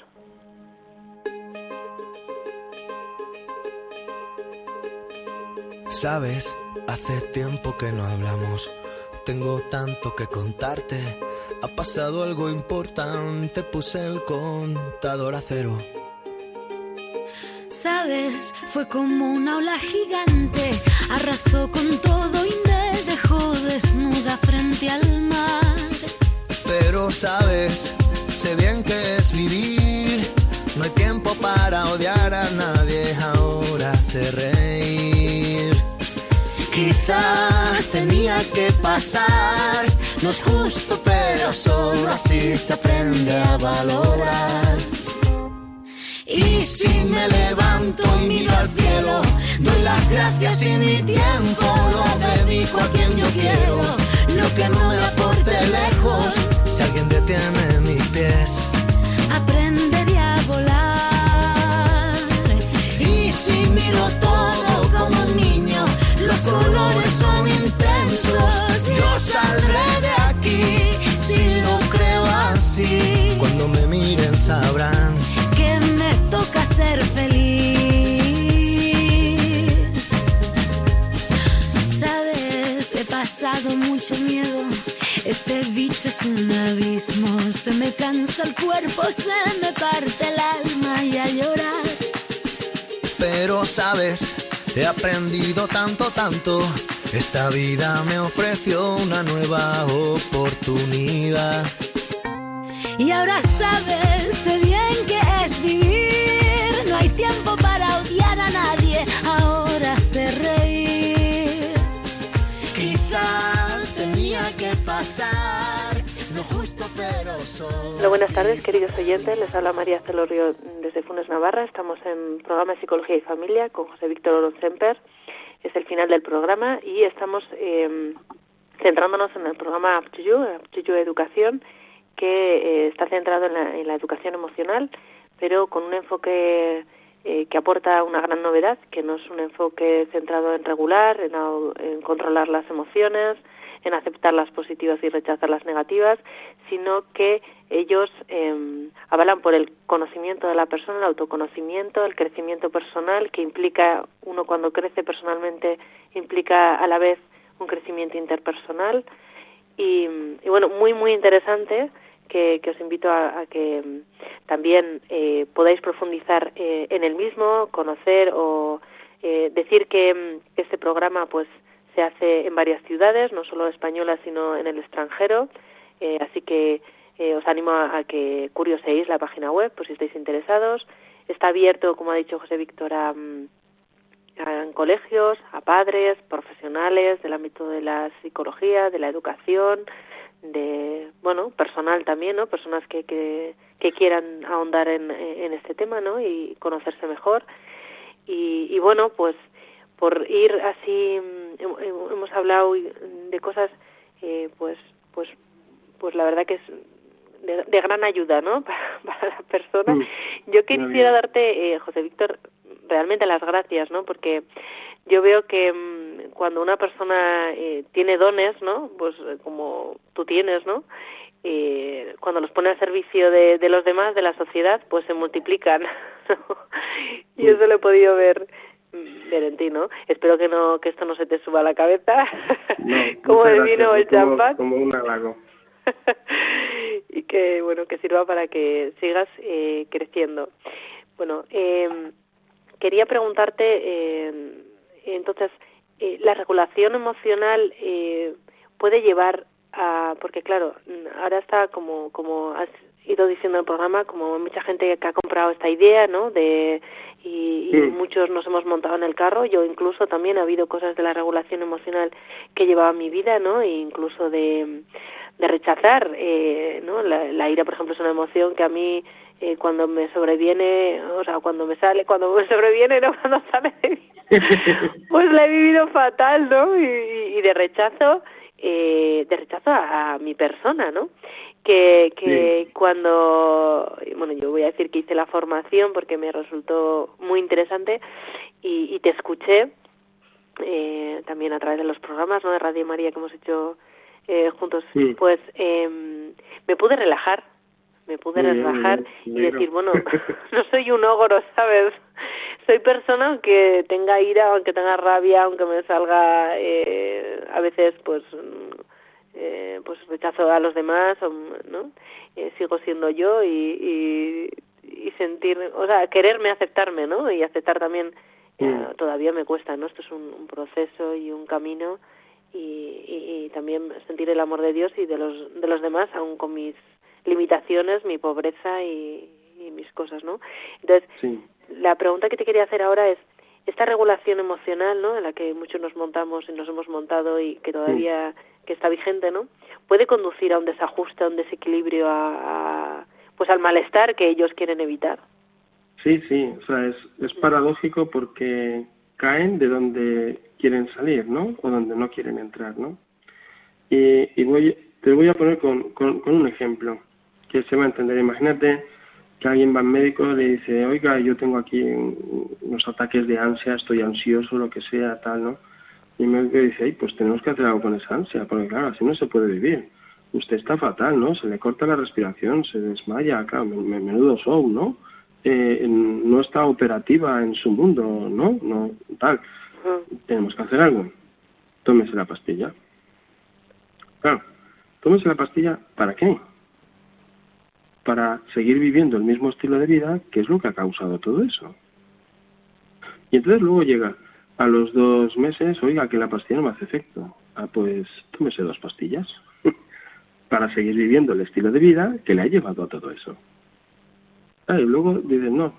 Sabes, hace tiempo que no hablamos. Tengo tanto que contarte. Ha pasado algo importante, puse el contador a cero sabes, fue como una ola gigante, arrasó con todo y me dejó desnuda frente al mar. Pero sabes, sé bien que es vivir, no hay tiempo para odiar a nadie, ahora sé reír. Quizá tenía que pasar, no es justo, pero solo así se aprende a valorar. Y si me levanto y miro al cielo, doy las gracias y mi tiempo lo dedico a quien yo quiero. Lo que no me lejos si alguien detiene mis pies. Aprendería a volar. Y si miro todo como un niño, los colores son intensos. Yo saldré de aquí si lo creo así. Cuando me miren sabrán que me toca ser feliz. Sabes, he pasado mucho miedo este bicho es un abismo. Se me cansa el cuerpo, se me parte el alma y a llorar. Pero sabes, he aprendido tanto, tanto. Esta vida me ofreció una nueva oportunidad. Y ahora sabes, sé bien que es vivir. No hay tiempo para odiar a nadie. Ahora sé reír. Pasar lo justo, pero solo. Hola, buenas tardes, queridos oyentes. Les habla María Celorio desde Funes Navarra. Estamos en programa de Psicología y Familia con José Víctor Oronsemper. Es el final del programa y estamos eh, centrándonos en el programa Up to You, Up to You Educación, que eh, está centrado en la, en la educación emocional, pero con un enfoque eh, que aporta una gran novedad, que no es un enfoque centrado en regular, en controlar las emociones, en aceptar las positivas y rechazar las negativas, sino que ellos eh, avalan por el conocimiento de la persona, el autoconocimiento, el crecimiento personal, que implica, uno cuando crece personalmente, implica a la vez un crecimiento interpersonal. Y, bueno, muy, muy interesante, que, que os invito a, a que mm, también eh, podáis profundizar eh, en el mismo, conocer o eh, decir que mm, este programa pues se hace en varias ciudades, no solo españolas, sino en el extranjero. Eh, así que eh, os animo a, que curioseéis la página web, por si estáis interesados. Está abierto, como ha dicho José Víctor, a, mm, a- colegios, a padres, profesionales del ámbito de la psicología, de la educación, de, bueno, personal también, ¿no? Personas que, que, que quieran ahondar en, en este tema, ¿no? Y conocerse mejor. Y, y bueno, pues por ir así, mm, hem- hem- hemos hablado de cosas, eh, pues, pues, pues la verdad que es de, de gran ayuda, ¿no? *laughs* Para, para la persona. Mm, Yo quisiera darte, eh, José Víctor, realmente las gracias, ¿no? Porque yo veo que mm, cuando una persona eh, tiene dones, ¿no? Pues eh, como tú tienes, ¿no? Eh, cuando los pone al servicio de, de los demás, de la sociedad, pues se multiplican. *laughs* ¿no? Y eso lo he podido ver mm, ver en ti, ¿no? Espero que no que esto no se te suba a la cabeza, No, *laughs* como el vino o el champán Como un halago. *laughs* y que bueno que sirva para que sigas eh, creciendo bueno eh, quería preguntarte eh, entonces eh, la regulación emocional eh, puede llevar a porque claro ahora está como como has ido diciendo en el programa como mucha gente que ha comprado esta idea no de y, muchos nos hemos montado en el carro. Yo incluso también ha habido cosas de la regulación emocional que llevaba mi vida no e incluso de de rechazar eh, no la, la ira por ejemplo es una emoción que a mí eh, cuando me sobreviene o sea cuando me sale cuando me sobreviene no *laughs* cuando sale de mí, *laughs* pues la he vivido fatal no y, y de rechazo eh, de rechazo a, a mi persona no que que cuando bueno yo voy a decir que hice la formación porque me resultó muy interesante y, y te escuché eh, también a través de los programas ¿no? de Radio María que hemos hecho eh, juntos, Sí. pues eh, me pude relajar, me pude Muy relajar bien, y decir, bueno, *laughs* no soy un ogro, ¿sabes? Soy persona aunque tenga ira, aunque tenga rabia, aunque me salga eh, a veces, pues, pues rechazo a los demás, o, ¿no? Eh, sigo siendo yo y, y, y sentir, o sea, quererme aceptarme, ¿no? Y aceptar también eh, Mm. todavía me cuesta, ¿no? Esto es un, un proceso y un camino y, y, y también sentir el amor de Dios y de los de los demás, aun con mis limitaciones, mi pobreza y, y mis cosas, ¿no? Entonces, Sí. la pregunta que te quería hacer ahora es esta regulación emocional, ¿no? En la que muchos nos montamos y nos hemos montado y que todavía que está vigente, ¿no? Puede conducir a un desajuste, a un desequilibrio, a, a pues al malestar que ellos quieren evitar. Sí, sí, o sea, es, es paradójico porque caen de donde quieren salir, ¿no? O donde no quieren entrar, ¿no? Y, y voy, te voy a poner con, con, con un ejemplo que se va a entender. Imagínate que alguien va al médico y le dice, oiga, yo tengo aquí un- unos ataques de ansia, estoy ansioso, lo que sea, tal, ¿no? Y el médico dice, Ay, pues tenemos que hacer algo con esa ansia, porque claro, así no se puede vivir. Usted está fatal, ¿no? Se le corta la respiración, se desmaya, claro, menudo show, ¿no? Eh, no está operativa en su mundo, ¿no? No, tal. Tenemos que hacer algo. Tómese la pastilla. Claro, tómese la pastilla, ¿para qué? Para seguir viviendo el mismo estilo de vida, que es lo que ha causado todo eso. Y entonces luego llega a los dos meses, oiga, que la pastilla no me hace efecto. Ah, pues tómese dos pastillas *laughs* para seguir viviendo el estilo de vida que le ha llevado a todo eso. Ah, y luego dicen, no,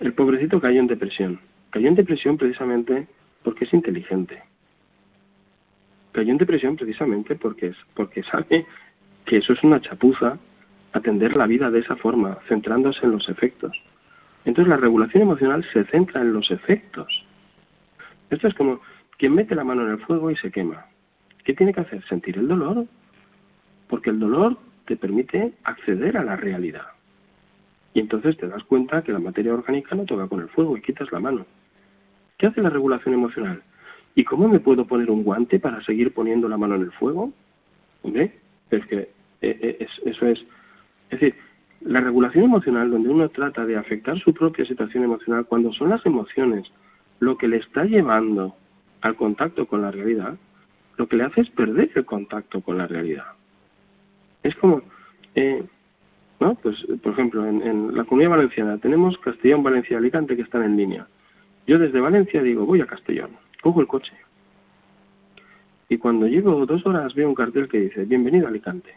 el pobrecito cayó en depresión. Cayó en depresión precisamente porque es inteligente. Cayó en depresión precisamente porque, es, porque sabe que eso es una chapuza atender la vida de esa forma, centrándose en los efectos. Entonces la regulación emocional se centra en los efectos. Esto es como quien mete la mano en el fuego y se quema. ¿Qué tiene que hacer? Sentir el dolor. Porque el dolor te permite acceder a la realidad. Y entonces te das cuenta que la materia orgánica no toca con el fuego y quitas la mano. ¿Qué hace la regulación emocional? ¿Y cómo me puedo poner un guante para seguir poniendo la mano en el fuego? Es que eh, eh, eso es. Es decir, la regulación emocional, donde uno trata de afectar su propia situación emocional, cuando son las emociones lo que le está llevando al contacto con la realidad, lo que le hace es perder el contacto con la realidad. Es como, eh, ¿no? Pues, por ejemplo, en, la comunidad valenciana tenemos Castellón, Valencia, Alicante que están en línea. Yo desde Valencia digo, voy a Castellón, cojo el coche. Y cuando llego dos horas veo un cartel que dice, bienvenido a Alicante.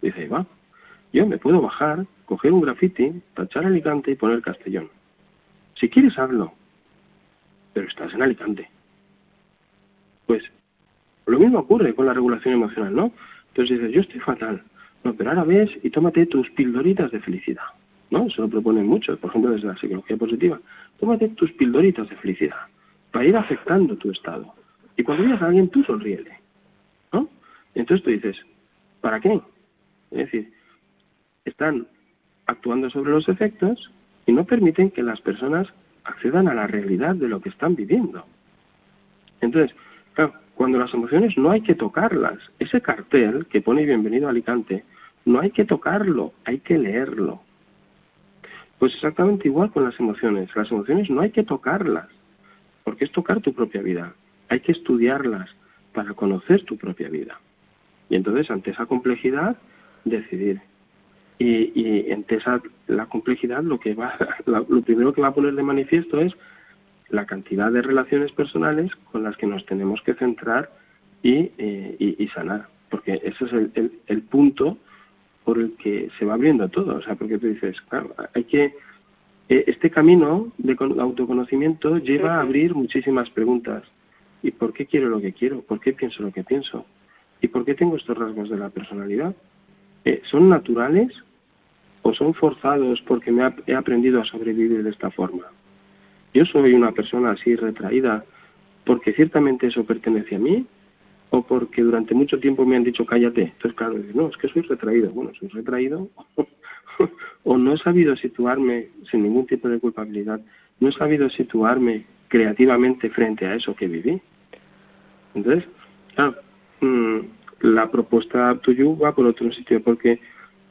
Dice, va. Yo me puedo bajar, coger un graffiti, tachar Alicante y poner Castellón. Si quieres, hazlo. Pero estás en Alicante. Pues lo mismo ocurre con la regulación emocional, ¿no? Entonces dices, yo estoy fatal. No, pero ahora ves y tómate tus pildoritas de felicidad. ¿No? Se lo proponen muchos, por ejemplo, desde la psicología positiva. Tómate tus pildoritas de felicidad para ir afectando tu estado. Y cuando veas a alguien, tú sonríele. ¿No? Entonces tú dices, ¿para qué? Es decir, están actuando sobre los efectos y no permiten que las personas accedan a la realidad de lo que están viviendo. Entonces, claro, cuando las emociones no hay que tocarlas, ese cartel que pone bienvenido a Alicante, no hay que tocarlo, hay que leerlo. Pues exactamente igual con las emociones. Las emociones no hay que tocarlas, porque es tocar tu propia vida. Hay que estudiarlas para conocer tu propia vida. Y entonces, ante esa complejidad, decidir. Y, y ante esa, la complejidad, lo, que va, *laughs* lo primero que va a poner de manifiesto es la cantidad de relaciones personales con las que nos tenemos que centrar y, eh, sanar, porque ese es el, el, punto por el que se va abriendo todo, o sea, porque tú dices, claro, hay que eh, este camino de autoconocimiento lleva a abrir muchísimas preguntas. ¿Y por qué quiero lo que quiero? ¿Por qué pienso lo que pienso? ¿Y por qué tengo estos rasgos de la personalidad? Eh, ¿Son naturales o son forzados porque me he aprendido a sobrevivir de esta forma? yo soy una persona así retraída porque ciertamente eso pertenece a mí o porque durante mucho tiempo me han dicho cállate. Entonces, claro, no, es que soy retraído. Bueno, soy retraído *laughs* o no he sabido situarme sin ningún tipo de culpabilidad, no he sabido situarme creativamente frente a eso que viví. Entonces, claro, mm, la propuesta tuya va por otro sitio porque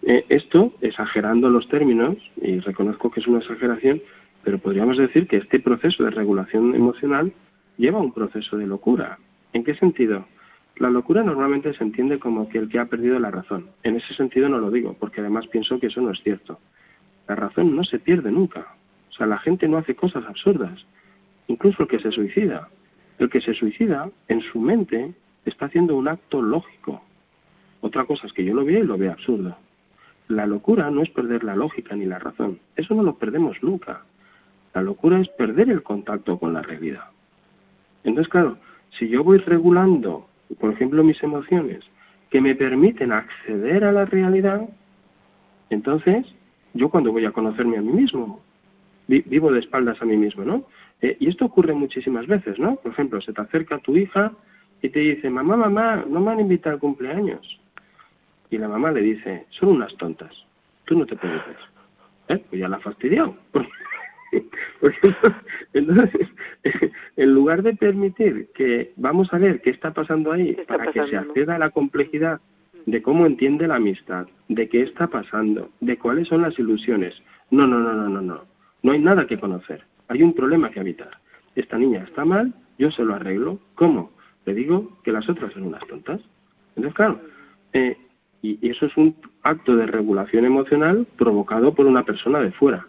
eh, esto, exagerando los términos, y reconozco que es una exageración, pero podríamos decir que este proceso de regulación emocional lleva a un proceso de locura. ¿En qué sentido? La locura normalmente se entiende como que el que ha perdido la razón. En ese sentido no lo digo, porque además pienso que eso no es cierto. La razón no se pierde nunca. O sea, la gente no hace cosas absurdas. Incluso el que se suicida. El que se suicida, en su mente, está haciendo un acto lógico. Otra cosa es que yo lo vea y lo vea absurdo. La locura no es perder la lógica ni la razón. Eso no lo perdemos nunca. La locura es perder el contacto con la realidad. Entonces, claro, si yo voy regulando, por ejemplo, mis emociones, que me permiten acceder a la realidad, entonces yo cuando voy a conocerme a mí mismo, vivo de espaldas a mí mismo, ¿no? Eh, y esto ocurre muchísimas veces, ¿no? Por ejemplo, se te acerca tu hija y te dice, mamá, mamá, no me han invitado al cumpleaños. Y la mamá le dice, son unas tontas, tú no te preocupes. ¿Eh? Pues ya la ha fastidiado. *laughs* *laughs* Entonces, en lugar de permitir que vamos a ver qué está pasando ahí para que se acceda a la complejidad de cómo entiende la amistad, de qué está pasando, de cuáles son las ilusiones. No, no, no, no, no, no. No hay nada que conocer. Hay un problema que habitar. Esta niña está mal, yo se lo arreglo. ¿Cómo? Le digo que las otras son unas tontas. Entonces, claro, eh, y eso es un acto de regulación emocional provocado por una persona de fuera.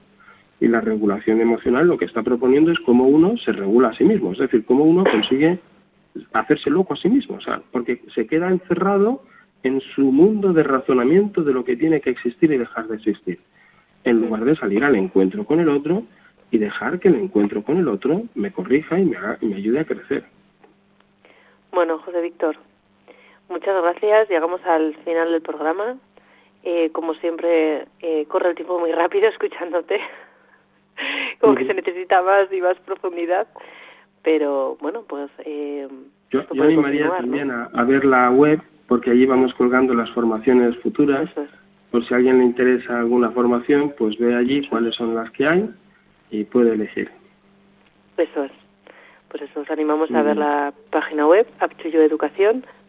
Y la regulación emocional lo que está proponiendo es cómo uno se regula a sí mismo, es decir, cómo uno consigue hacerse loco a sí mismo, o sea, porque se queda encerrado en su mundo de razonamiento de lo que tiene que existir y dejar de existir, en lugar de salir al encuentro con el otro y dejar que el encuentro con el otro me corrija y me, y me ayude a crecer. Bueno, José Víctor, muchas gracias. Llegamos al final del programa. Eh, como siempre, eh, corre el tiempo muy rápido *laughs* escuchándote. como que se necesita más y más profundidad. Pero bueno, pues. Eh, yo, yo animaría también a, ver la web porque allí vamos colgando las formaciones futuras. Por si a alguien le interesa alguna formación, pues ve allí cuáles son las que hay y puede elegir. Eso es. Pues eso, os animamos a ver la página web,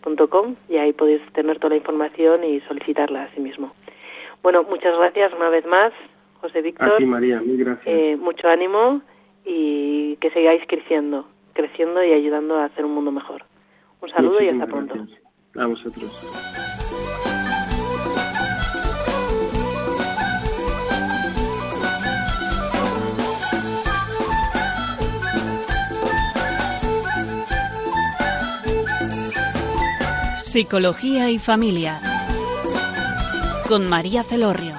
aptuyoeducación.com y ahí podéis tener toda la información y solicitarla a sí mismo. Bueno, muchas gracias una vez más, José Víctor. A María, muy gracias. Eh, mucho ánimo y que sigáis creciendo, creciendo y ayudando a hacer un mundo mejor. Un saludo y hasta pronto. A vosotros. Psicología y familia con María Celorrio.